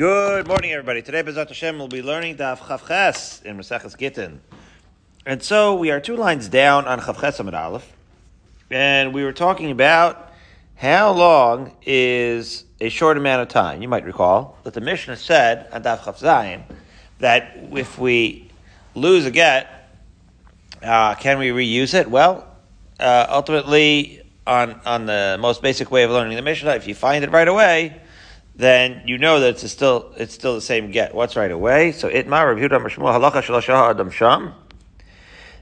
Good morning, everybody. Today, Bezat Hashem, we'll be learning Daf Chavches in Maseches Gittin. And so we are two lines down on Chavches Amid Aleph, and we were talking about how long is a short amount of time. You might recall that the Mishnah said on Daf Chav Zayin that if we lose a get, uh, can we reuse it? Well, uh, ultimately, on on the most basic way of learning the Mishnah, if you find it right away then you know that it's still it's still the same get. What's right away? So itmar Rav Yehuda Mashmuel halacha shalashaha adam sham.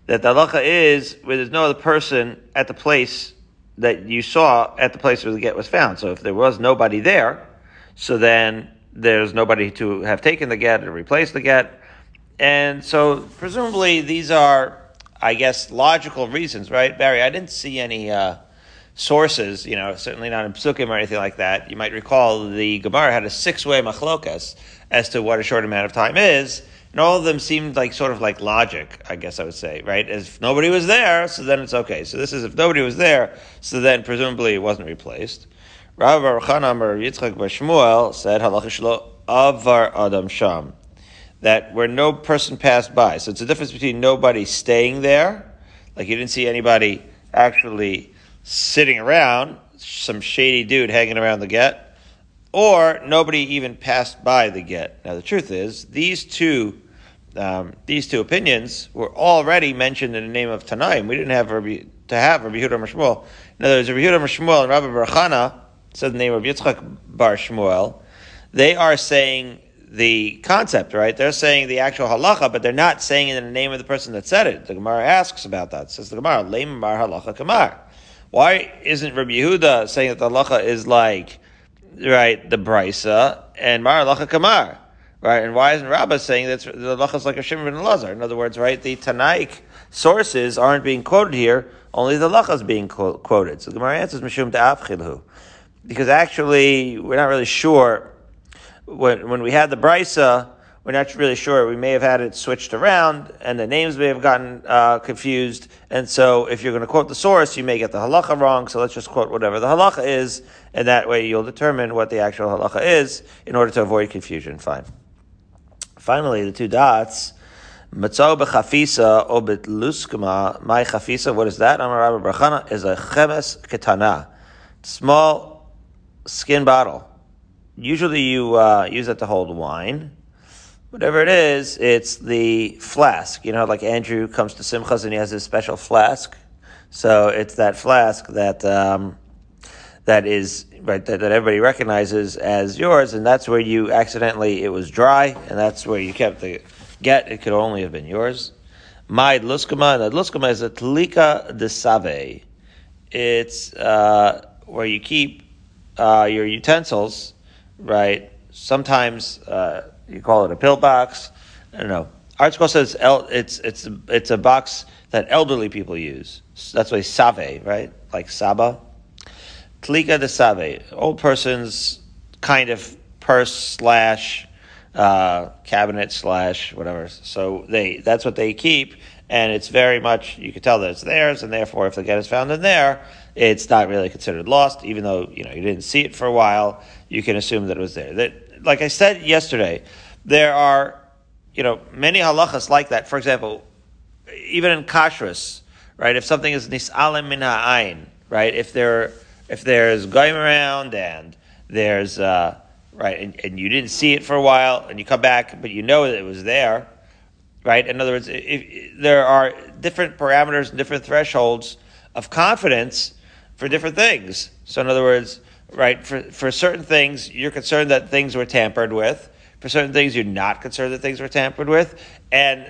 That the halacha is where there's no other person at the place that you saw at the place where the get was found. So if there was nobody there, so then there's nobody to have taken the get or replaced the get. And so presumably these are, I guess, logical reasons, right, Barry? I didn't see any. Uh, sources, you know, certainly not in psukim or anything like that. You might recall the Gemara had a six-way machlokas as to what a short amount of time is, and all of them seemed like sort of like logic, I guess I would say, right? If nobody was there, so then it's okay. So this is if nobody was there, so then presumably it wasn't replaced. Rav Baruchanam or Yitzchak Bashmuel said halacha avar adam sham, that where no person passed by. So it's a difference between nobody staying there, like you didn't see anybody actually sitting around, some shady dude hanging around the get, or nobody even passed by the get. Now, the truth is, these two um, these two opinions were already mentioned in the name of Tanaim. We didn't have Rabbi, to have Rabbi Yehuda Shmuel. In other words, Rabbi Yehuda Shmuel and Rabbi Barachana said the name of Yitzchak Bar Shmuel. They are saying the concept, right? They're saying the actual halacha, but they're not saying it in the name of the person that said it. The Gemara asks about that. It says the Gemara, Leim Bar Halacha Kamar. Why isn't Rabbi Yehuda saying that the halacha is like, right, the brisa and Mar halacha kamar, right? And why isn't Rabbah saying that the halacha is like a Shimon and Lazar? In other words, right, the Tanaik sources aren't being quoted here, only the halacha is being quoted. So the Gemara answers Mishum Ta'afchilhu. Because actually, we're not really sure when, when we had the brisa, we're not really sure. We may have had it switched around, and the names may have gotten uh, confused. And so, if you're going to quote the source, you may get the halacha wrong. So let's just quote whatever the halacha is, and that way you'll determine what the actual halacha is in order to avoid confusion. Fine. Finally, the two dots. Matzah b'chafisa obit luskama. My chafisa, what is that? Amar Rabbi Brachana is a chemes ketana, small skin bottle. Usually, you uh, use it to hold wine whatever it is, it's the flask. You know, like Andrew comes to Simchas and he has his special flask. So it's that flask that um, that is right that, that everybody recognizes as yours, and that's where you accidentally it was dry, and that's where you kept the get. It could only have been yours. My luskama, and luskama is a tlika de save. It's uh, where you keep uh, your utensils, right? Sometimes. Uh, you call it a pill box. I don't know. ArtScroll says it's it's it's a box that elderly people use. That's why save, right? Like saba. Tlika de save, old person's kind of purse slash uh, cabinet slash whatever. So they that's what they keep, and it's very much you can tell that it's theirs, and therefore if the get is found in there, it's not really considered lost, even though you know you didn't see it for a while. You can assume that it was there. That like I said yesterday, there are, you know, many halachas like that. For example, even in kashrus, right? If something is nis'alim min ha'ayin, right? If there, if there's going around and there's, uh, right, and, and you didn't see it for a while and you come back, but you know that it was there, right? In other words, if, if there are different parameters and different thresholds of confidence for different things. So in other words, right? For, for certain things, you're concerned that things were tampered with. For certain things, you're not concerned that things were tampered with. And,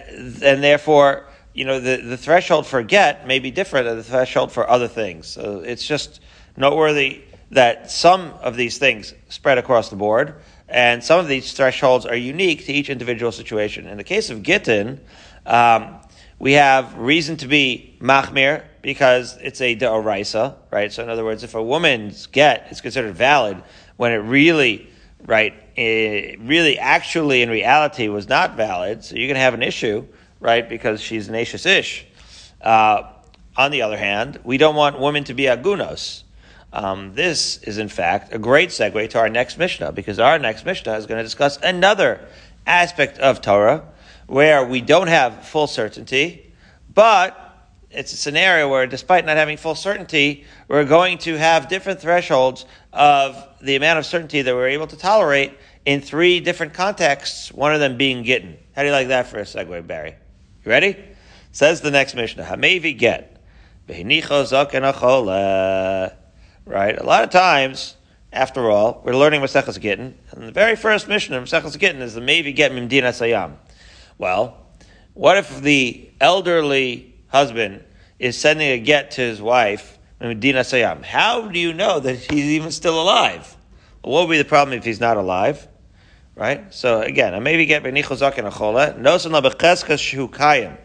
and therefore, you know, the, the threshold for get may be different than the threshold for other things. So it's just noteworthy that some of these things spread across the board, and some of these thresholds are unique to each individual situation. In the case of Gittin, um, we have reason to be machmir because it's a deoraisa, right? So in other words, if a woman's get is considered valid when it really, right, it really actually in reality was not valid, so you're going to have an issue, right, because she's an ish. Uh, on the other hand, we don't want women to be agunos. Um, this is, in fact, a great segue to our next Mishnah, because our next Mishnah is going to discuss another aspect of Torah where we don't have full certainty, but it's a scenario where, despite not having full certainty, we're going to have different thresholds of the amount of certainty that we're able to tolerate in three different contexts, one of them being Gittin. How do you like that for a segue, Barry? You ready? Says the next Mishnah, Hamevi get. Right? A lot of times, after all, we're learning Maseches Gittin, and the very first Mishnah Maseches Gittin is the Mevi get Mimdina Sayam. Well, what if the elderly husband is sending a get to his wife, Medina. How do you know that he's even still alive? What would be the problem if he's not alive? Right? So again, I maybe get benichozak and achola. kayim.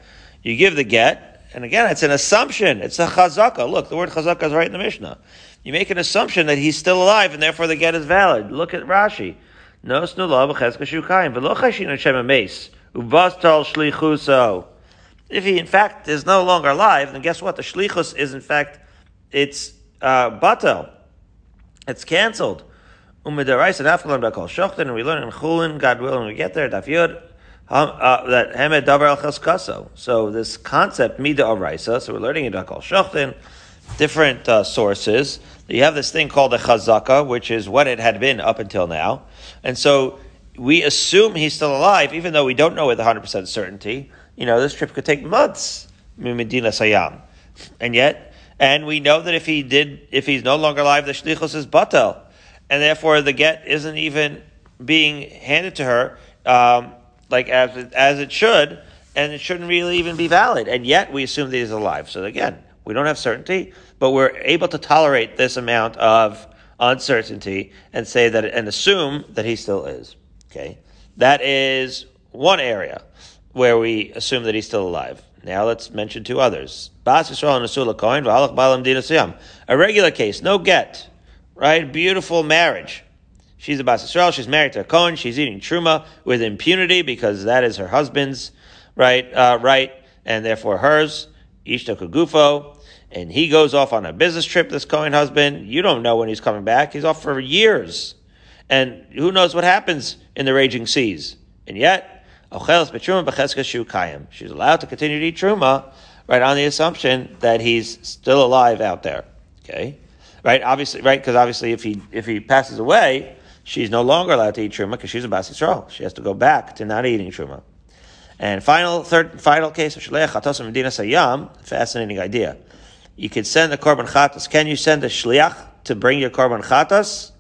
You give the get, and again, it's an assumption. It's a chazaka. Look, the word chazaka is right in the Mishnah. You make an assumption that he's still alive, and therefore the get is valid. Look at Rashi. Nos nula b'cheska shukayim. V'lo chashin Hashem ames. Uvastal shlichuso if he in fact is no longer alive, then guess what? The shlichus is in fact it's uh, batel. It's cancelled. Umidarais and Afkalam and we learn in Chulin, God willing, we get there, Dafyud, uh, that Hemed Davar Al Chaskaso. So this concept, Mida Araisa, so we're learning in Dakol Shochten, different uh, sources. You have this thing called a Chazaka, which is what it had been up until now. And so we assume he's still alive, even though we don't know with 100% certainty you know, this trip could take months, Medina. And yet, and we know that if he did, if he's no longer alive, the shlichus is batel. And therefore the get isn't even being handed to her, um, like as it, as it should, and it shouldn't really even be valid. And yet we assume that he's alive. So again, we don't have certainty, but we're able to tolerate this amount of uncertainty and say that, and assume that he still is. Okay. That is one area where we assume that he's still alive. Now let's mention two others. Bas Yisrael Balam A regular case, no get, right? Beautiful marriage. She's a Bas Yisrael, she's married to a Kohen, she's eating Truma with impunity because that is her husband's, right, uh, right, and therefore hers. Ishta Kugufo. And he goes off on a business trip, this Kohen husband. You don't know when he's coming back. He's off for years. And who knows what happens in the raging seas. And yet, She's allowed to continue to eat truma, right, on the assumption that he's still alive out there. Okay, right? Obviously, right? Because obviously, if he if he passes away, she's no longer allowed to eat truma because she's a bas Yisrael. She has to go back to not eating truma. And final, third, final case of shliach chatos and medina sayam. Fascinating idea. You could send a korban chatas. Can you send a shliach to bring your korban chatas?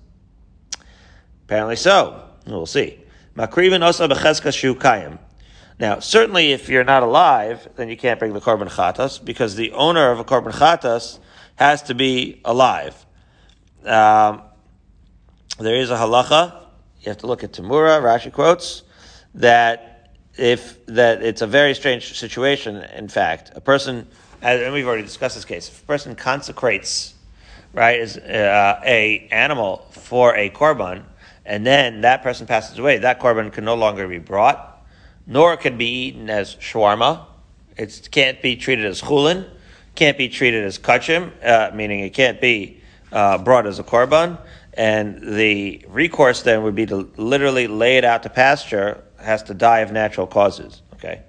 Apparently so. We'll see. Makrivin osa b'cheska shu kayim. Now, certainly if you're not alive, then you can't bring the korban chatas because the owner of a korban chatas has to be alive. Um, there is a halacha. You have to look at Tamura. Rashi quotes that if that it's a very strange situation. In fact, a person, and we've already discussed this case. If a person consecrates, right, is uh, a animal for a korban, and then that person passes away, that korban can no longer be brought, nor can be eaten as shawarma. It can't be treated as chulin, can't be treated as kachim, uh, meaning it can't be uh, brought as a korban. And the recourse then would be to literally lay it out to pasture, has to die of natural causes. Okay,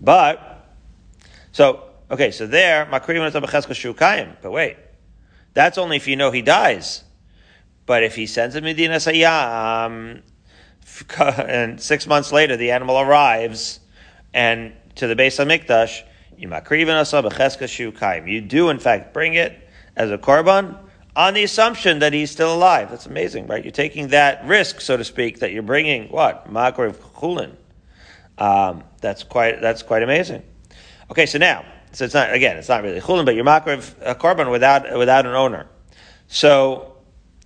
but so okay, so there But wait, that's only if you know he dies. But if he sends a Medina Sayyam, and six months later the animal arrives, and to the base of Mikdash, you do in fact bring it as a korban on the assumption that he's still alive. That's amazing, right? You're taking that risk, so to speak, that you're bringing what makriv chulin. Um, that's quite that's quite amazing. Okay, so now, so it's not again, it's not really chulin, but you're makriv a korban without without an owner. So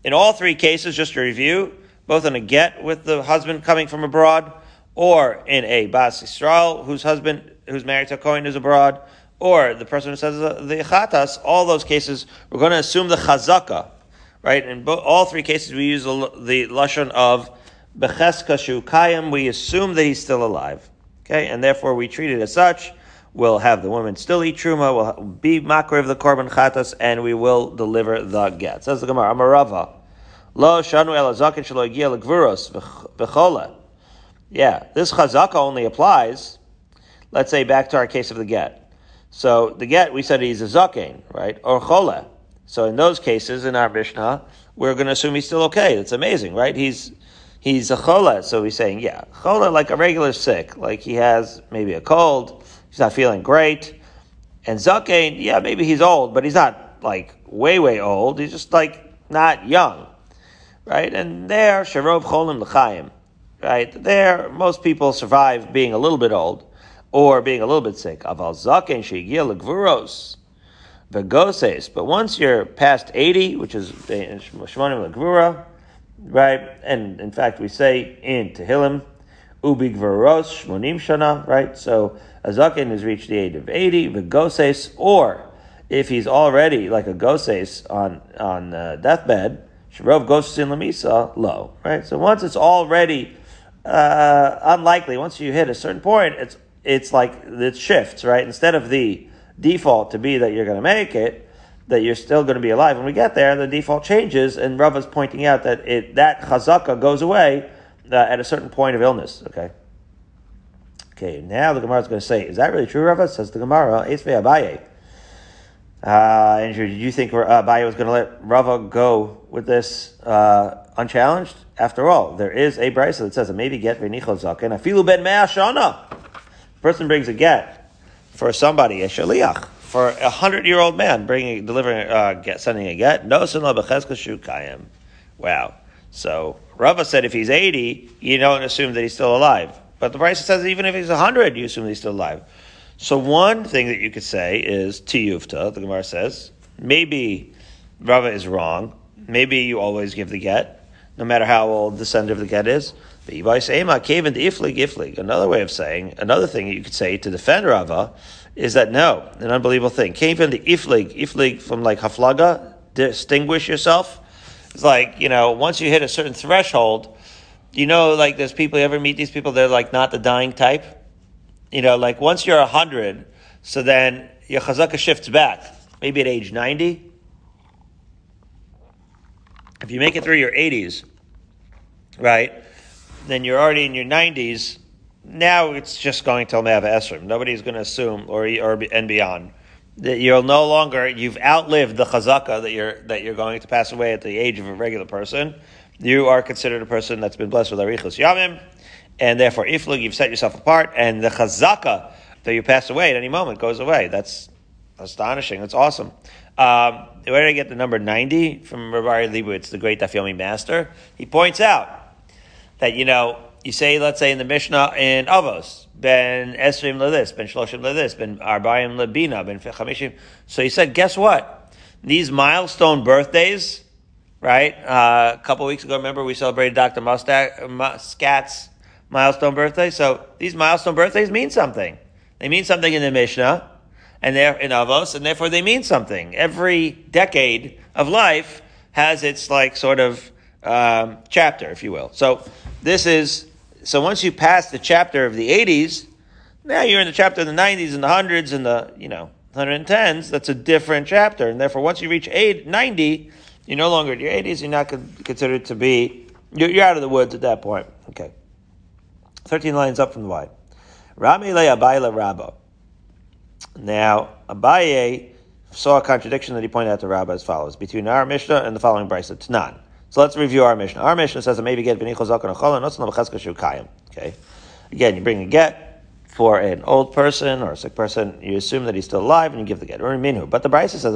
in all three cases, just to review, both in a get with the husband coming from abroad, or in a bas Yisrael whose husband, who's married to a Kohen, is abroad, or the person who says the, chatas, all those cases, we're going to assume the chazaka, right? In bo- all three cases, we use the, the lashon of becheska shu kayim. We assume that he's still alive, okay, and therefore we treat it as such. We'll have the woman still eat truma. We'll be makriv the korban chatas, and we will deliver the get. Says the Gemara, Amarava. Lo shanu el azakin shelo igia legvuros v'chola. Yeah, this chazaka only applies, let's say back to our case of the get. So the get, we said he's a zakin, right? Or chola. So in those cases, in our Mishnah, we're going to assume he's still okay. That's amazing, right? He's he's a chola, so he's saying, yeah, chola like a regular sick, like he has maybe a cold, he's not feeling great. And zaken, yeah, maybe he's old, but he's not like way, way old. He's just like not young, right? And there, sharov cholim l'chaim, right? There, most people survive being a little bit old or being a little bit sick. Aval zaken sheigil l'gvuros v'goses. But once you're past 80, which is shmonim l'gvura, right? And in fact, we say in Tehillim, Ubig Veros, Shmonim Shana, right? So a Zakin has reached the age of 80, the Goses, or if he's already like a Goses on, on uh, deathbed, Sharov Goses in Lamisa, low, right? So once it's already uh, unlikely, once you hit a certain point, it's, it's like it shifts, right? Instead of the default to be that you're going to make it, that you're still going to be alive. When we get there, the default changes, and Rava's pointing out that it that chazaka goes away uh, at a certain point of illness. Okay. Okay. Now the Gemara is going to say, is that really true, Rava? Says the Gemara, Esvei Abaye. Uh, Andrew, did you think Abaye was going to let Rava go with this uh, unchallenged? After all, there is a brisa that says, maybe get v'nicho zaken afilu ben mea shana. Person brings a get for somebody, a shaliach for a hundred year old man bringing, delivering, uh, get, sending a get. No kayim. Wow. So Rava said if he's eighty, you don't assume that he's still alive. But the Brisa says even if he's hundred, you assume he's still alive. So one thing that you could say is tiyufta. The Gemara says maybe Rava is wrong. Maybe you always give the get, no matter how old the sender of the get is. Another way of saying, another thing you could say to defend Rava is that no, an unbelievable thing. Came from the iflig, iflig from like haflaga, distinguish yourself. It's like, you know, once you hit a certain threshold, you know, like there's people, you ever meet these people, they're like not the dying type. You know, like once you're hundred, so then your chazaka shifts back, maybe at age 90. If you make it through your 80s, right, then you're already in your 90s, now it's just going to Me'ava Esrim. Nobody's going to assume, or, or and beyond, that you'll no longer, you've outlived the chazaka that you're, that you're going to pass away at the age of a regular person. You are considered a person that's been blessed with arichus yamim, and therefore iflug, you've set yourself apart, and the chazaka that you pass away at any moment goes away. That's astonishing. That's awesome. Um, where did I get the number 90? From Rabbi Leibowitz, the great Dafyomi master. He points out that, you know, you say, let's say in the Mishnah in Avos, ben Esrim this, ben Shloshim this, ben Arbaim lebina, ben Chamishim. So he said, guess what? These milestone birthdays, right? Uh, a couple weeks ago, remember we celebrated Dr. Muscat's milestone birthday. So these milestone birthdays mean something. They mean something in the Mishnah, and they're in Avos, and therefore they mean something. Every decade of life has its like sort of um, chapter, if you will. So this is so once you pass the chapter of the 80s, now you're in the chapter of the 90s and the hundreds and the, you know, 110s. That's a different chapter. And therefore, once you reach eight, 90, you're no longer in your 80s. You're not considered to be, you're, you're out of the woods at that point. Okay. 13 lines up from the wide. Rami le Abaye Rabba. Now, Abaye saw a contradiction that he pointed out to Rabba as follows between our Mishnah and the following Brisa. Tanan. So let's review our Mishnah. Our Mishnah says that maybe get l'cheska kayim. Okay, again, you bring a get for an old person or a sick person. You assume that he's still alive, and you give the get. But the Brisa says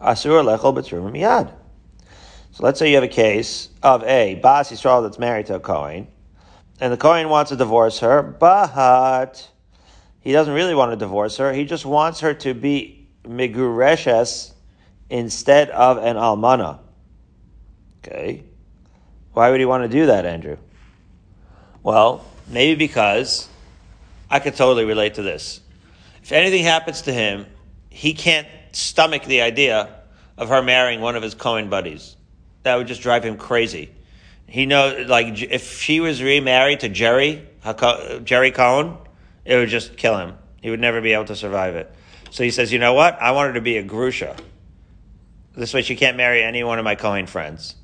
asur. So let's say you have a case of a Bas Yisrael that's married to a Kohen, and the Kohen wants to divorce her, but he doesn't really want to divorce her. He just wants her to be migureshes instead of an almana. Okay. Why would he want to do that, Andrew? Well, maybe because I could totally relate to this. If anything happens to him, he can't stomach the idea of her marrying one of his Cohen buddies. That would just drive him crazy. He knows, like, if she was remarried to Jerry, Jerry Cohen, it would just kill him. He would never be able to survive it. So he says, you know what? I want her to be a grusha. This way she can't marry any one of my Kohen friends.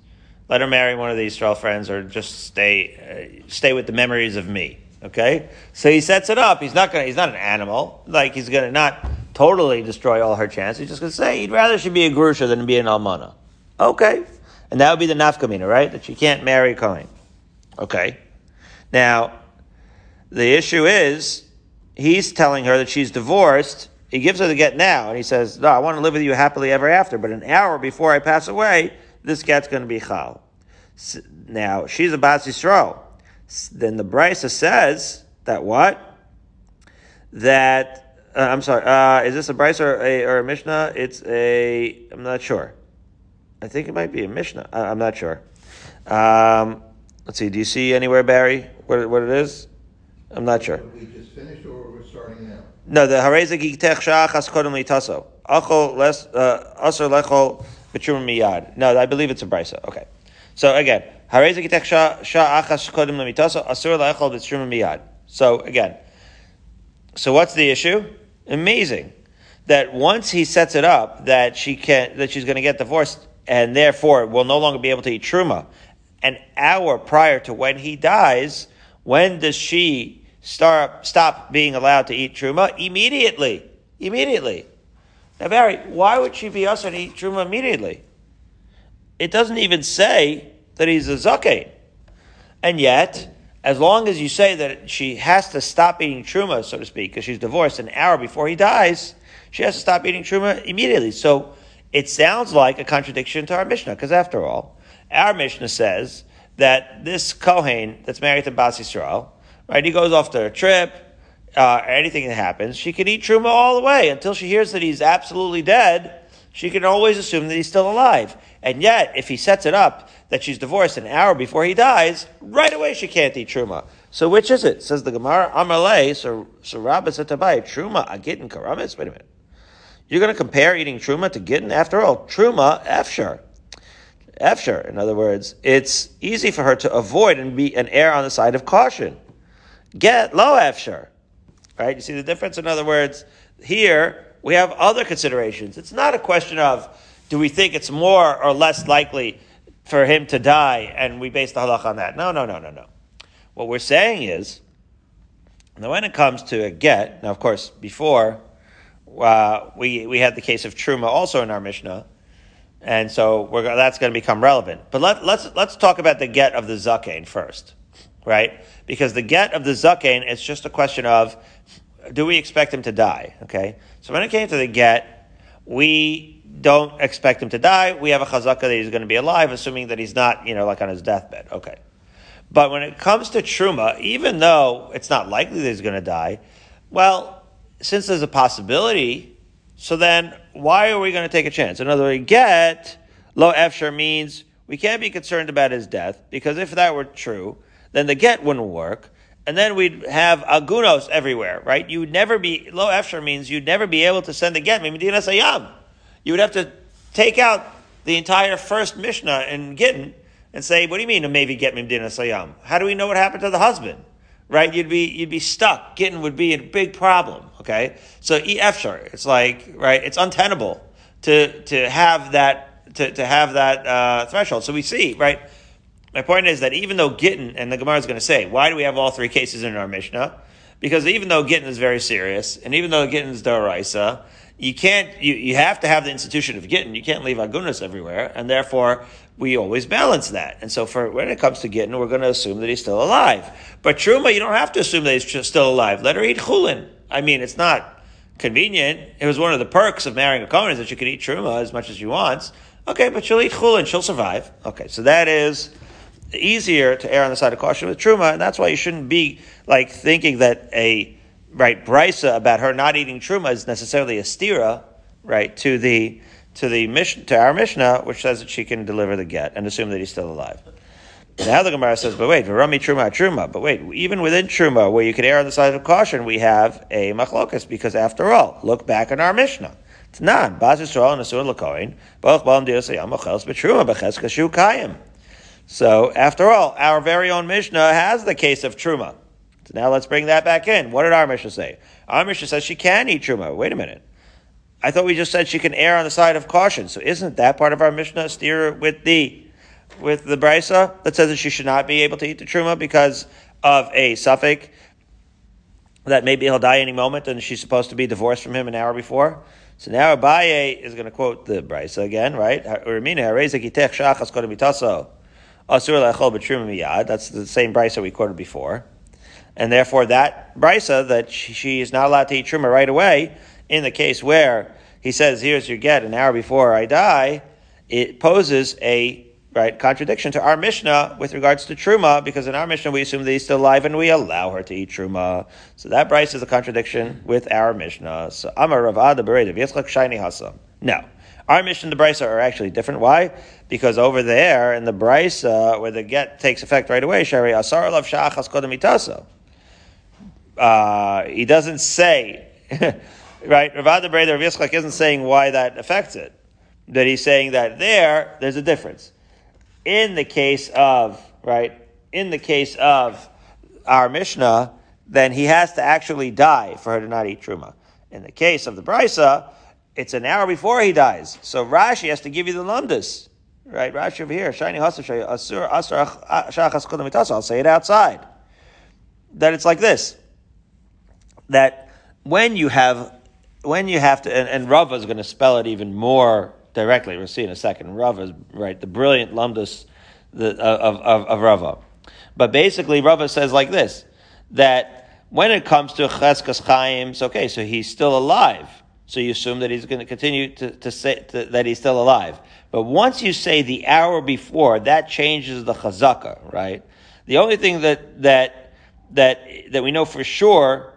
Let her marry one of these Israel friends or just stay, uh, stay with the memories of me. Okay? So he sets it up. He's not gonna, he's not an animal. Like he's gonna not totally destroy all her chances. He's just gonna say he'd rather she be a grusha than be an almana. Okay. And that would be the nafkamina, right? That she can't marry Kohen. Okay. Now, the issue is, he's telling her that she's divorced he gives her the get now, and he says, "No, I want to live with you happily ever after." But an hour before I pass away, this get's going to be chal. Now she's a bas yisrael. Then the brisa says that what? That uh, I'm sorry. Uh, is this a brisa or a, or a mishnah? It's a. I'm not sure. I think it might be a mishnah. I, am not sure. Um, let's see. Do you see anywhere, Barry, what what it is? I'm not sure. We just finished, or we're starting now. No, the hareza gitech shachas kodem litaso. Achol les uh, aser lechol b'trum miyad. No, I believe it's a brisa. Okay. So again, limitaso aser lechol b'trum miyad. So again, so what's the issue? Amazing that once he sets it up that she can that she's going to get divorced and therefore will no longer be able to eat truma. An hour prior to when he dies, when does she start, stop being allowed to eat truma immediately. Immediately. Now, Barry, why would she be usher to eat truma immediately? It doesn't even say that he's a zaken. And yet, as long as you say that she has to stop eating truma, so to speak, because she's divorced an hour before he dies, she has to stop eating truma immediately. So it sounds like a contradiction to our Mishnah, because after all, our Mishnah says that this Kohen that's married to Bas Yisrael, right? He goes off to a trip, uh, anything that happens, she can eat truma all the way until she hears that he's absolutely dead. She can always assume that he's still alive. And yet, if he sets it up that she's divorced an hour before he dies, right away she can't eat truma. So which is it? Says the Gemara, Amalei, so, Rabbah said truma, agit, karamis? Wait a minute. You're going to compare eating truma to gittin? After all, truma, efshar. Efshar, in other words, it's easy for her to avoid and be an err on the side of caution get lo efshar. Right? You see the difference? In other words, here we have other considerations. It's not a question of do we think it's more or less likely for him to die, and we base the halach on that. No, no, no, no, no. What we're saying is, now when it comes to a get, now of course before uh, we we had the case of truma also in our Mishnah, and so that's going to become relevant. But let, let's let's talk about the get of the zaken first right? Because the get of the zaken, it's just a question of do we expect him to die? Okay, so when it came to the get, we don't expect him to die. We have a chazaka that he's going to be alive, assuming that he's not, you know, like on his deathbed. Okay. But when it comes to truma, even though it's not likely that he's going to die, well, since there's a possibility, so then why are we going to take a chance? In other words, get lo efshar means we can't be concerned about his death because if that were true, then the get wouldn't work. And then we'd have agunos everywhere, right? You would never be, lo efshar means you'd never be able to send get, medina sayam. You would have to take out the entire first Mishnah in Gittin and say, what do you mean, maybe get medina sayam? How do we know what happened to the husband? Right? You'd be, you'd be stuck. Gittin would be a big problem, okay? So e efshar, it's like, right, it's untenable to, to have that, to, to have that, uh, threshold. So we see, right? My point is that even though Gittin, and the Gemara is going to say, why do we have all three cases in our Mishnah? Because even though Gittin is very serious, and even though Gittin is Doraisa, you can't, you, you have to have the institution of Gittin. You can't leave Agunas everywhere, and therefore we always balance that. And so for when it comes to Gittin, we're going to assume that he's still alive. But Truma, you don't have to assume that he's still alive. Let her eat Chulin. I mean, it's not convenient. It was one of the perks of marrying a Kohen is that you can eat Truma as much as she wants. Okay, but she'll eat Chulin. She'll survive. Okay, so that is easier to err on the side of caution with truma, and that's why you shouldn't be like thinking that a right brisa about her not eating truma is necessarily a stira, right, to the to the mission to our mishnah, which says that she can deliver the get and assume that he's still alive. Now the Gemara says, but wait, Rami Truma Truma. But wait, even within Truma, where you can err on the side of caution, we have a machlokas, because after all, look back in our Mishnah. It's not. Bas Yisrael and Asur Lakoin, both Balam Diosayam Machels Betruma Beches Kashu Kayim. So, after all, our very own Mishnah has the case of Truma. So now let's bring that back in. What did our Mishnah say? Our Mishnah says she can eat truma. Wait a minute. I thought we just said she can err on the side of caution. So isn't that part of our Mishnah steer with the with the brisa that says that she should not be able to eat the truma because of a suffix that maybe he'll die any moment and she's supposed to be divorced from him an hour before? So now Abaye is going to quote the brisa again, right? That's the same brisa we quoted before. And therefore, that brisa that she is not allowed to eat truma right away, in the case where he says, "Here's your get," an hour before I die, it poses a right contradiction to our Mishnah with regards to truma, because in our Mishnah we assume that he's still alive and we allow her to eat truma. So that brisa is a contradiction with our Mishnah. So Amar Ravada Beredav Yitzchak Shiny Hasam. No. Our mission the Brisa are actually different. Why? Because over there in the Brisa, where the get takes effect right away, Shari Asar Lav Shachas Kodem Itasa uh, he doesn't say, right? Ravada Breda Rav Yitzchak isn't saying why that affects it. That he's saying that there, there's a difference. In the case of, right, in the case of our Mishnah, then he has to actually die for her to not eat Truma. In the case of the Brisa, it's an hour before he dies. So Rashi has to give you the lumdus. Right? Rashi over here, Shiny Hasar I'll say it outside. That it's like this that when you have when you have to, and, and Rava is going to spell it even more directly. We'll see in a second. Rava is right, the brilliant lumdus of, of, of Rava. But basically, Rava says like this: that when it comes to Cheskas Chaim, okay. So he's still alive. So you assume that he's going to continue to, to say to, that he's still alive. But once you say the hour before, that changes the chazaka, right? The only thing that that that that we know for sure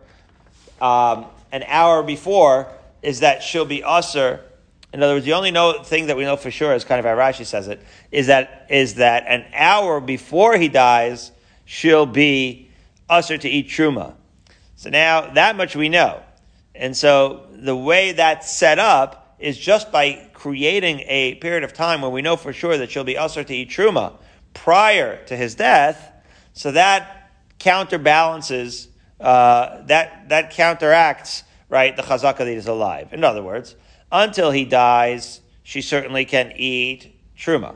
um, an hour before is that she'll be usher. In other words, the only know, thing that we know for sure, as kind of how Rashi says it, is that is that an hour before he dies, she'll be usher to eat truma. So now that much we know, and so the way that's set up is just by creating a period of time where we know for sure that she'll be usher to eat truma prior to his death. So that counterbalances uh, that that counteracts right the chazaka that he's alive. In other words, until he dies, she certainly can eat truma,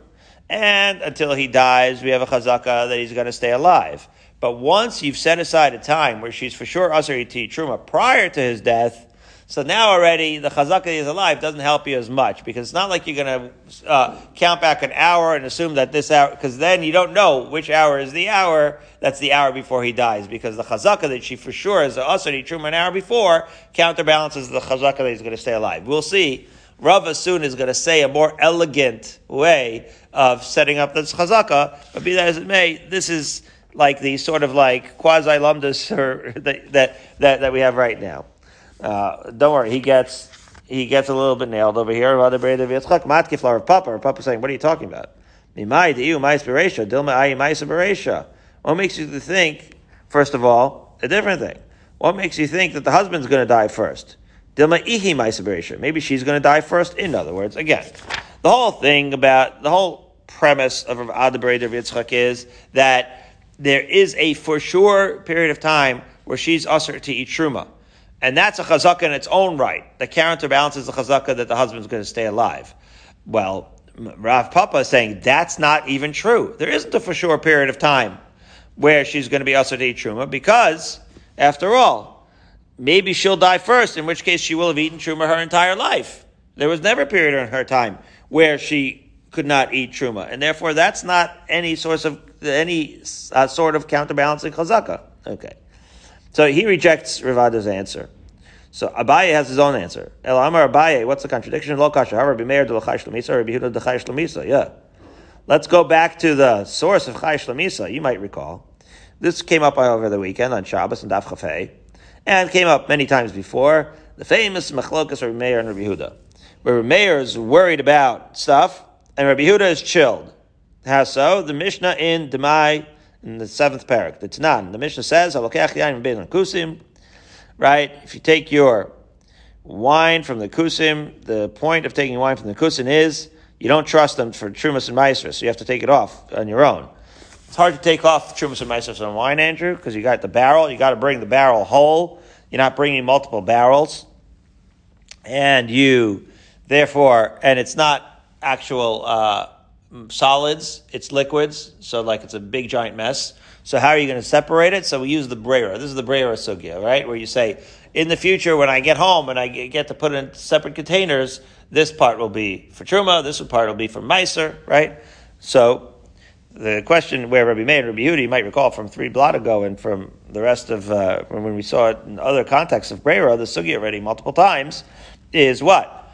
and until he dies, we have a chazaka that he's going to stay alive. But once you've set aside a time where she's for sure usher eat truma prior to his death, so now already the chazaka is alive doesn't help you as much because it's not like you're going to uh, count back an hour and assume that this hour, because then you don't know which hour is the hour that's the hour before he dies because the chazaka that she for sure is asari truma an hour before counterbalances the chazaka that he's going to stay alive. We'll see. Rava soon is going to say a more elegant way of setting up this chazaka, but be that as it may, this is like the sort of like quasi lumdus that, that, that, that we have right now. Uh, don't worry, he gets he gets a little bit nailed over here. What Papa saying, what are you talking about? What makes you think, first of all, a different thing? What makes you think that the husband's going to die first? Maybe she's going to die first. In other words, again, the whole thing about the whole premise of Rav Adabraid of Yitzchak is that there is a for sure period of time where she's usher to eat truma. And that's a chazaka in its own right. The counterbalances the chazaka that the husband's going to stay alive. Well, Rav Papa is saying that's not even true. There isn't a for sure period of time where she's going to be also to eat truma because, after all, maybe she'll die first, in which case she will have eaten truma her entire life. There was never a period in her time where she could not eat truma, and therefore that's not any source of any uh, sort of counterbalancing chazaka. Okay. So he rejects Ravada's answer. So Abaye has his own answer. El Amar Abaye, what's the contradiction? Lo kasha, Rabbi Meir de Rabbi Yehuda de shlemisa. Yeah. Let's go back to the source of chai shlemisa. You might recall. This came up over the weekend on Shabbos and Daf Chafei, and came up many times before. The famous machlokas Rabbi Meir and Rabbi Yehuda, where Rabbi Meir is worried about stuff, and Rabbi Yehuda is chilled. How so? The Mishnah in Demai in the seventh parak, the Tanan. The Mishnah says, kusim, right? If you take your wine from the kusim, the point of taking wine from the kusim is you don't trust them for trumas and maestras, so you have to take it off on your own. It's hard to take off Trumas and Meiser on wine, Andrew, because you got the barrel. You got to bring the barrel whole. You're not bringing multiple barrels. And you, therefore, and it's not actual uh, solids, it's liquids. So, like, it's a big giant mess. So, how are you going to separate it? So, we use the brera. This is the brera sugya, right? Where you say, in the future, when I get home and I get to put it in separate containers, this part will be for truma, this part will be for meiser, right? So the question where Rabbi Meir and Rabbi Yehuda, you might recall from three blot ago and from the rest of uh, when we saw it in other contexts of Brera, the sugi already multiple times, is what?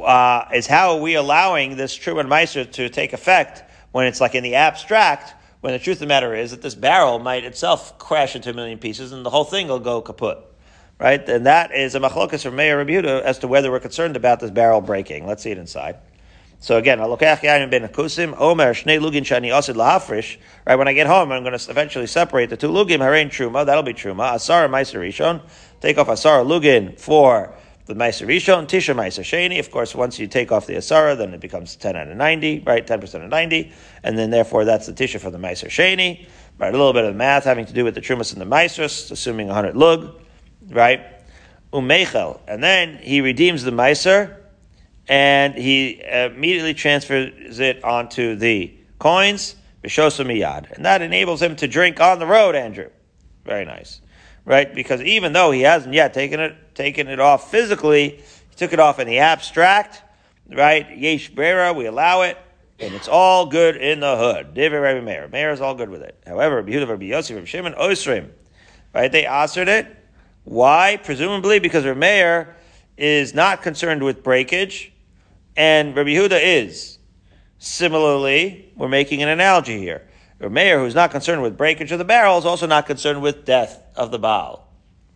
Uh, is how are we allowing this truma and to take effect when it's like in the abstract, when the truth of the matter is that this barrel might itself crash into a million pieces and the whole thing will go kaput right? And that is a machlokas from Meir Rabbi as to whether we're concerned about this barrel breaking. Let's see it inside. So again, omer lugin shani asid lahafrish. Right when I get home, I'm going to eventually separate the two lugim harein truma. That'll be truma. Asar meiser rishon. Take off asar lugin for the meiser rishon. Tisha meiser sheni. Of course, once you take off the asara, then it becomes ten out of ninety. Right, ten percent of ninety, and then therefore that's the tisha for the meiser sheni. Right, a little bit of math having to do with the trumas and the meisers, assuming hundred lug right? Umechel. And then he redeems the Meiser and he immediately transfers it onto the coins, Miyad. And that enables him to drink on the road, Andrew. Very nice. Right? Because even though he hasn't yet taken it, taken it off physically, he took it off in the abstract, right? Yesh Brera, we allow it, and it's all good in the hood. David Rabbi Meir. Meir is all good with it. However, Yehuda Rabbi Yossi, Rabbi Shimon, Osrim, right? They answered it, why? Presumably because Rameir is not concerned with breakage, and Rabbi Yehuda is. Similarly, we're making an analogy here. Rameir, who's not concerned with breakage of the barrel, is also not concerned with death of the Baal.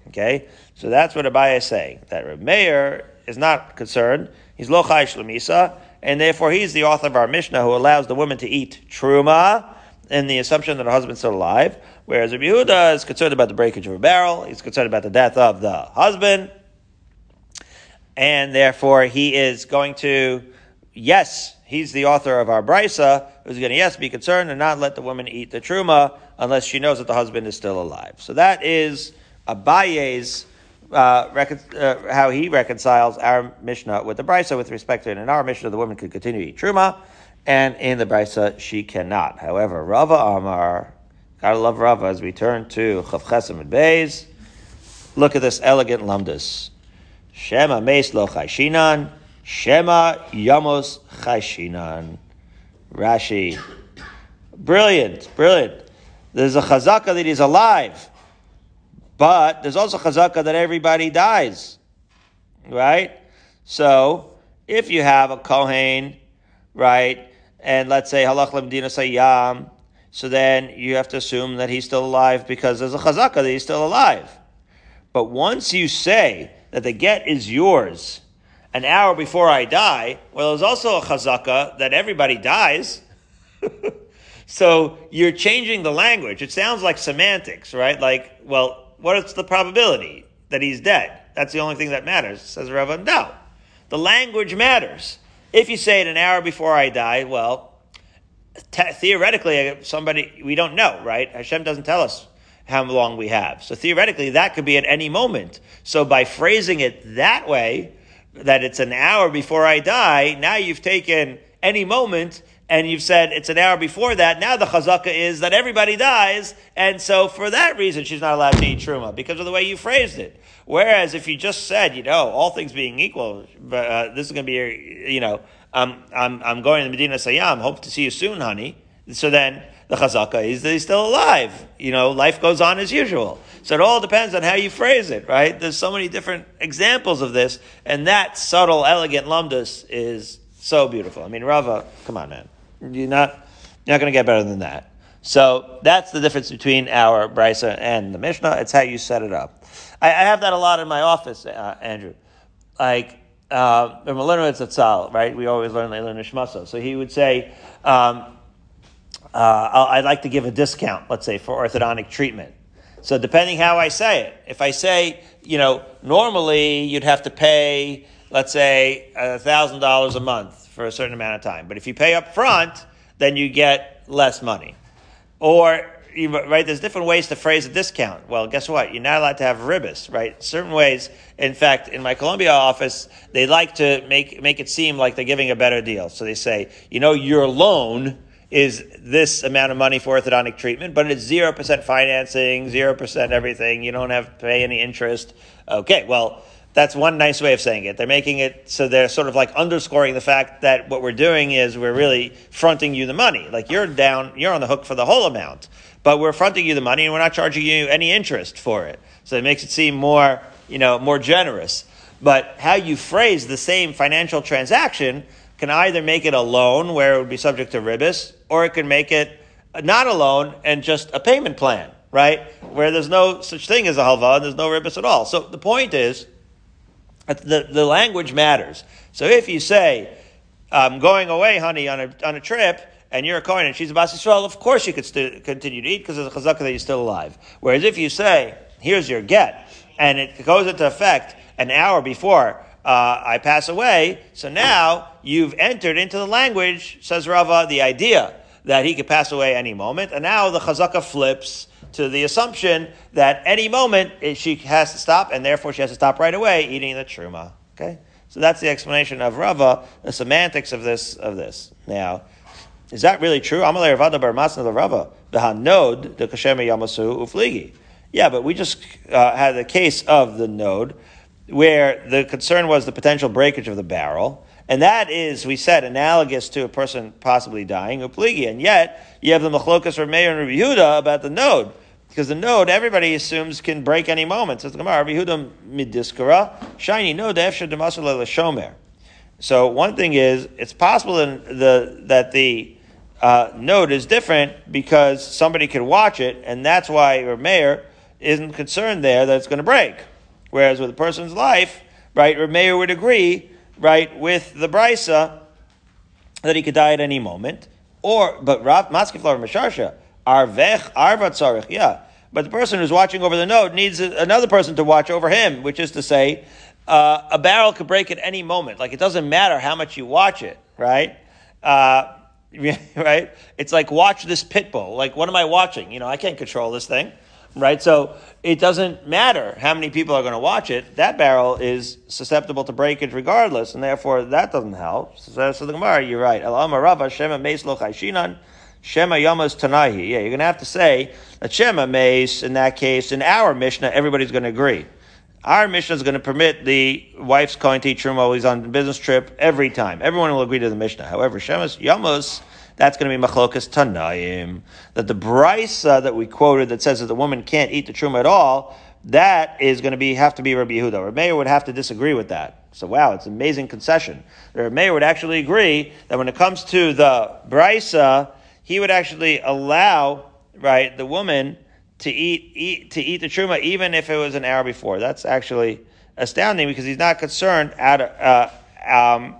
Okay? So that's what Abaye is saying. That Rameir is not concerned. He's lochai shlemisa, and therefore he's the author of our Mishnah who allows the woman to eat truma in the assumption that her husband's still alive. Whereas Rabbi Yehuda is concerned about the breakage of a barrel, he's concerned about the death of the husband, and therefore he is going to, yes, he's the author of our brisa, who's going to, yes, be concerned and not let the woman eat the truma unless she knows that the husband is still alive. So that is Abaye's uh, recon- uh, how he reconciles our Mishnah with the Brisa with respect to it. In our Mishnah, the woman could continue to eat truma, and in the Brisa, she cannot. However, Rava Amar, Gotta love Rava as we turn to Chav Chesem and Beis. Look at this elegant lumdus. Shema Meis Lo Chayshinan, Shema Yamos Chayshinan. Rashi. Brilliant, brilliant. There's a chazaka that he's alive, but there's also chazaka that everybody dies. Right? So, if you have a Kohen, right, and let's say Halach Lemdina Sayyam, so then you have to assume that he's still alive because there's a chazaka that he's still alive. But once you say that the get is yours an hour before I die, well, there's also a chazaka that everybody dies. so you're changing the language. It sounds like semantics, right? Like, well, what's the probability that he's dead? That's the only thing that matters, says Rava. No. The language matters. If you say it an hour before I die, well, te- theoretically, somebody, we don't know, right? Hashem doesn't tell us how long we have. So theoretically, that could be at any moment. So by phrasing it that way, that it's an hour before I die, now you've taken any moment and you've said it's an hour before that. Now the chazaka is that everybody dies, and so for that reason she's not allowed to eat truma because of the way you phrased it. Whereas if you just said, you know, all things being equal, uh, this is going to be, you know, I'm, I'm, I'm going to Medina Sayyam, hope to see you soon, honey. So then the chazaka is that he's still alive. You know, life goes on as usual. So it all depends on how you phrase it, right? There's so many different examples of this, and that subtle, elegant lumdus is so beautiful. I mean, Rava, come on, man. You're not, you're not going to get better than that. So that's the difference between our brisa and the Mishnah. It's how you set it up. I, I have that a lot in my office, uh, Andrew. Like, uh, right? We always learn Leilu Nishmasa. So he would say, um, uh, I'd like to give a discount, let's say, for orthodontic treatment. So depending how I say it, if I say, you know, normally you'd have to pay, let's say, thousand dollars a month for a certain amount of time, but if you pay up front, then you get less money. Or, right, there's different ways to phrase a discount. Well, guess what? You're not allowed to have ribis, right? Certain ways. In fact, in my Columbia office, they like to make, make it seem like they're giving a better deal. So they say, you know, your loan is this amount of money for orthodontic treatment, but it's 0% financing, 0% everything. You don't have to pay any interest. Okay, well, that's one nice way of saying it. They're making it so they're sort of like underscoring the fact that what we're doing is we're really fronting you the money. Like you're down, you're on the hook for the whole amount, but we're fronting you the money and we're not charging you any interest for it. So it makes it seem more, you know, more generous. But how you phrase the same financial transaction can either make it a loan where it would be subject to ribis, or it can make it not a loan and just a payment plan, right? Where there's no such thing as a halva and there's no ribis at all. So the point is, the, the language matters. So if you say, I'm going away, honey, on a, on a trip, and you're a Kohen and she's a Bas Yisrael, of course you could st- continue to eat because there's a chazaka that you're still alive. Whereas if you say, here's your get, and it goes into effect an hour before uh, I pass away, so now you've entered into the language, says Rava, the idea that he could pass away any moment, and now the chazaka flips to the assumption that any moment she has to stop, and therefore she has to stop right away eating the truma. Okay, so that's the explanation of Rava, the semantics of this. Of this now, is that really true? Amalei Rav Ada Bar Masna the Rava the Kashem Yamasu Ufligi. Yeah, but we just uh, had the case of the node where the concern was the potential breakage of the barrel. And that is, we said, analogous to a person possibly dying, upligi. And yet, you have the machlokas or Meir and Rabbi Yehuda about the node. Because the node, everybody assumes, can break any moment. Says the Gemara, Rabbi Yehuda midiskara, shiny node, efsher demasula shomer. So one thing is, it's possible the, that the uh, node is different because somebody could watch it, and that's why your Meir isn't concerned there that it's going to break. Whereas with a person's life, right, Meir would agree, right, with the brisa that he could die at any moment. Or, but Rav Maskiflar Masharsha, Arvech Arva Tzarech, yeah. But the person who's watching over the note needs another person to watch over him, which is to say, uh, a barrel could break at any moment. Like it doesn't matter how much you watch it, right? Uh, right? It's like watch this pit bull. Like what am I watching? You know, I can't control this thing, right? So it doesn't matter how many people are going to watch it. That barrel is susceptible to breakage regardless, and therefore that doesn't help. So, so the Gemara, you're right. Shema Meis. Shema Yamas Tanahi. Yeah, you're going to have to say that Shema Meis, in that case, in our Mishnah, everybody's going to agree. Our Mishnah is going to permit the wife's coin teacher while he's on business trip every time. Everyone will agree to the Mishnah. However, Shemas Yamos, that's going to be machlokas Tanaim. That the brisa that we quoted that says that the woman can't eat the truma at all, that is going to be have to be Rabbi Yehuda. Rabbi Meir would have to disagree with that. So wow, it's an amazing concession. Rabbi Meir would actually agree that when it comes to the brisa, he would actually allow right the woman to eat, eat to eat the truma even if it was an hour before. That's actually astounding because he's not concerned at uh, um,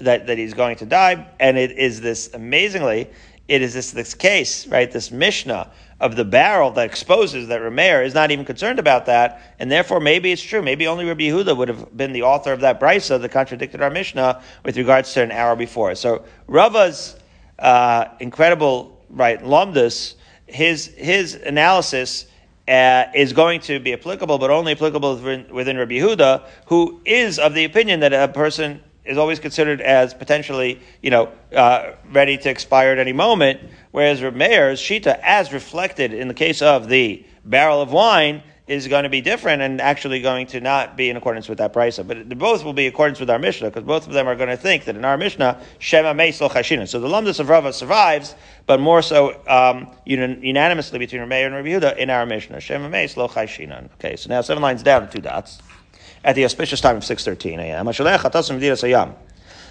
that that he's going to die, and it is this amazingly. It is this this case, right? This Mishnah of the barrel that exposes that Rameir is not even concerned about that, and therefore maybe it's true. Maybe only Rabbi Yehuda would have been the author of that brisa that contradicted our Mishnah with regards to an hour before. So Rava's uh, incredible right lumdus his his analysis uh, is going to be applicable, but only applicable within, within Rabbi Yehuda, who is of the opinion that a person is always considered as potentially, you know, uh, ready to expire at any moment. Whereas Rabbi Meir's shita, as reflected in the case of the barrel of wine, is going to be different and actually going to not be in accordance with that price. But both will be in accordance with our Mishnah because both of them are going to think that in our Mishnah, Shema Meis Chashina. So the Lumdus of Rava survives, but more so um, unan- unanimously between Rameir and Rabbi Yehuda in our Mishnah. Shema Meis Chashina. Okay, so now seven lines down, two dots. At the auspicious time of 6.13 a.m.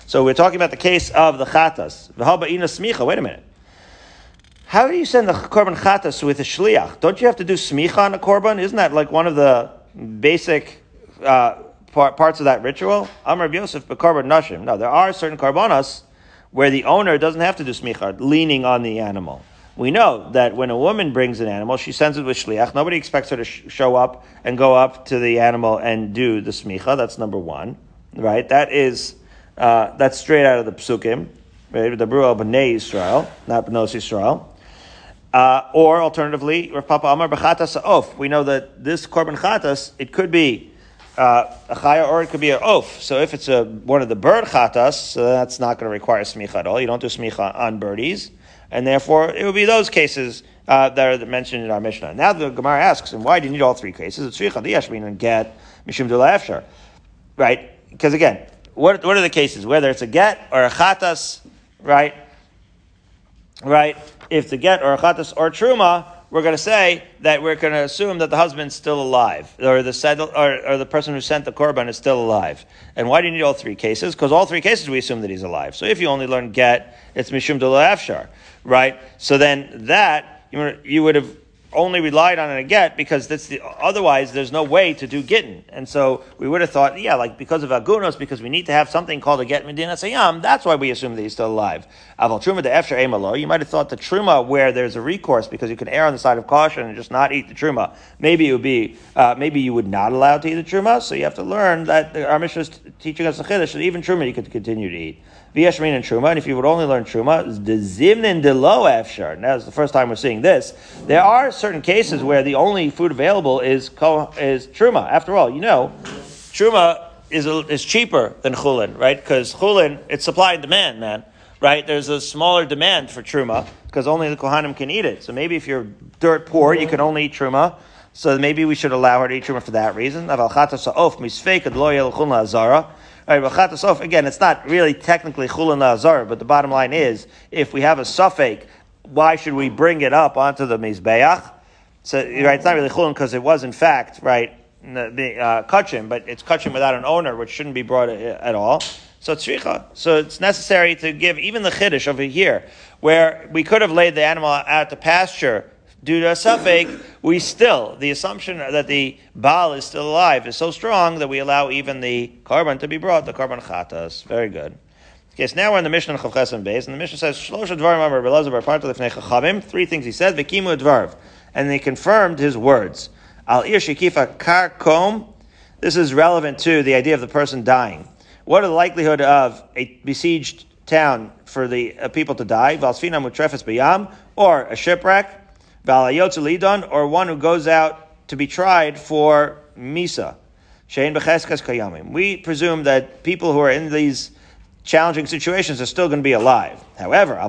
So we're talking about the case of the Chatas. Wait a minute. How do you send the korban chatas with a shliach? Don't you have to do smicha on a korban? Isn't that like one of the basic uh, par- parts of that ritual? Amr Yosef bekorban nashim. No, there are certain korbanos where the owner doesn't have to do smicha, leaning on the animal. We know that when a woman brings an animal, she sends it with shliach. Nobody expects her to sh- show up and go up to the animal and do the smicha. That's number one, right? That is uh, that's straight out of the psukim, right? The Bru B'nai Israel, not B'nos Israel. Uh, or alternatively, Rav Papa Amar b'chatas off. We know that this korban chatas, it could be uh, a chaya or it could be an oaf. So if it's a, one of the bird chatas, so that's not going to require smicha at all. You don't do smicha on birdies. And therefore, it would be those cases uh, that are mentioned in our Mishnah. Now the Gemara asks, and why do you need all three cases? It's and get, mishum efshar. Right? Because again, what, what are the cases? Whether it's a get or a chatas, right? Right? If the get or a chatas or truma, we're going to say that we're going to assume that the husband's still alive, or the settle, or, or, the person who sent the korban is still alive. And why do you need all three cases? Because all three cases we assume that he's alive. So if you only learn get, it's mishum afshar, right? So then that you would have only relied on a get because that's the otherwise there's no way to do gittin. And so we would have thought, yeah, like because of agunos, because we need to have something called a get medina sayam, that's why we assume that he's still alive. Aval truma de efsher emalo, you might have thought the truma where there's a recourse because you can err on the side of caution and just not eat the truma. Maybe it would be, uh, maybe you would not allow to eat the truma, so you have to learn that our mission is teaching us a chiddush that even truma you could continue to eat. V'yashmin and Truma, and if you would only learn Truma, the Zimnin de lo afshar. Now, it's the first time we're seeing this. There are certain cases where the only food available is is Truma. After all, you know, Truma is, is cheaper than Chulin, right? Because Chulin, it's supply and demand, man. Right? There's a smaller demand for Truma because only the Kohanim can eat it. So maybe if you're dirt poor, you can only eat Truma. So maybe we should allow her to eat Truma for that reason. Right, again, it's not really technically chulin azar, but the bottom line is, if we have a safek, why should we bring it up onto the mizbeach? So, right, it's not really chulin because it was in fact, right, the uh, kachim, but it's kachim without an owner, which shouldn't be brought at all. So it's shricha. So it's necessary to give even the chiddush over here, where we could have laid the animal out to pasture due to a safek, we still, the assumption that the Baal is still alive is so strong that we allow even the korban to be brought, the korban chatas. Very good. Okay, so now we're in the Mishnah of Chavches base, and the Mishnah says, three things he said, and they confirmed his words. Al Ir Kar Kom, this is relevant to the idea of the person dying. What are the likelihood of a besieged town for the uh, people to die? Valsfina Mutrefes Bayam, or a shipwreck, Lidon, or one who goes out to be tried for Misa. We presume that people who are in these challenging situations are still going to be alive. However,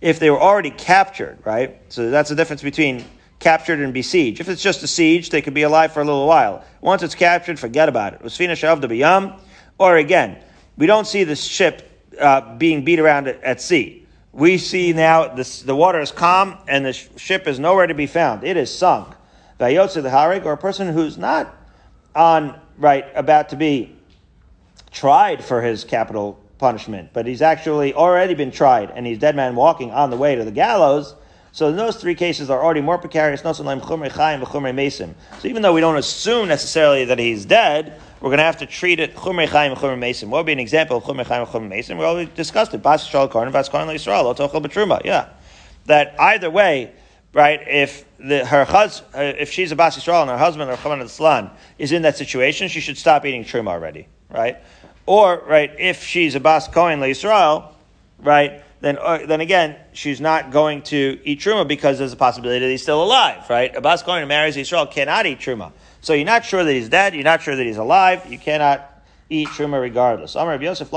if they were already captured, right? So that's the difference between captured and besieged. If it's just a siege, they could be alive for a little while. Once it's captured, forget about it. Or again, we don't see the ship uh, being beat around at sea we see now this, the water is calm and the ship is nowhere to be found. It is sunk. Vayotze the harig, or a person who's not on right about to be tried for his capital punishment, but he's actually already been tried and he's dead man walking on the way to the gallows. So those three cases are already more precarious. So even though we don't assume necessarily that he's dead, we're going to have to treat it chumrei chayim and chumrei mason. What would be an example of chumrei chayim and chumrei mason? We already discussed it. Bas yisrael karn, bas karn le'yisrael, otochel b'truma. Yeah, that either way, right? If the, her hus, uh, if she's a bas yisrael and her husband or chaman slan is in that situation, she should stop eating truma already, right? Or right, if she's a bas kohen le'yisrael, right? Then, uh, then again, she's not going to eat truma because there's a possibility that he's still alive, right? A bas kohen who marries Yisrael cannot eat truma. So you're not sure that he's dead, you're not sure that he's alive, you cannot eat truma regardless. Amar Yosef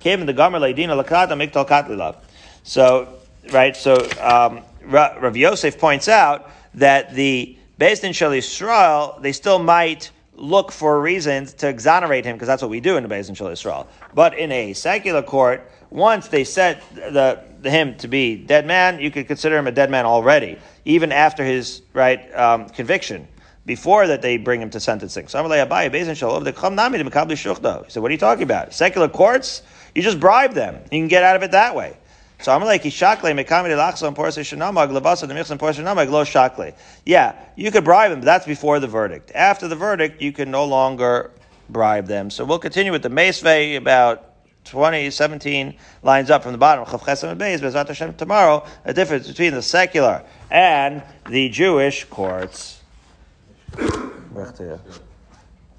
came in the Gomer. So, right, so um, Rav Yosef points out that the Beis Din Shal Yisrael, they still might look for reasons to exonerate him, because that's what we do in the Beis Din Shal Yisrael. But in a secular court, once they set the, the, him to be dead man, you could consider him a dead man already, even after his right um, conviction. Before that, they bring him to sentencing. So I'm like, He said, "What are you talking about? Secular courts? You just bribe them. You can get out of it that way." So I'm like, shakle mekami delachsa and porse shenamag lebasa demichs and porse shenamag lo shakle. Yeah, you could bribe them, but that's before the verdict. After the verdict, you can no longer bribe them. So we'll continue with the Mesve about 20, 17 lines up from the bottom, tomorrow, a difference between the secular and the Jewish courts.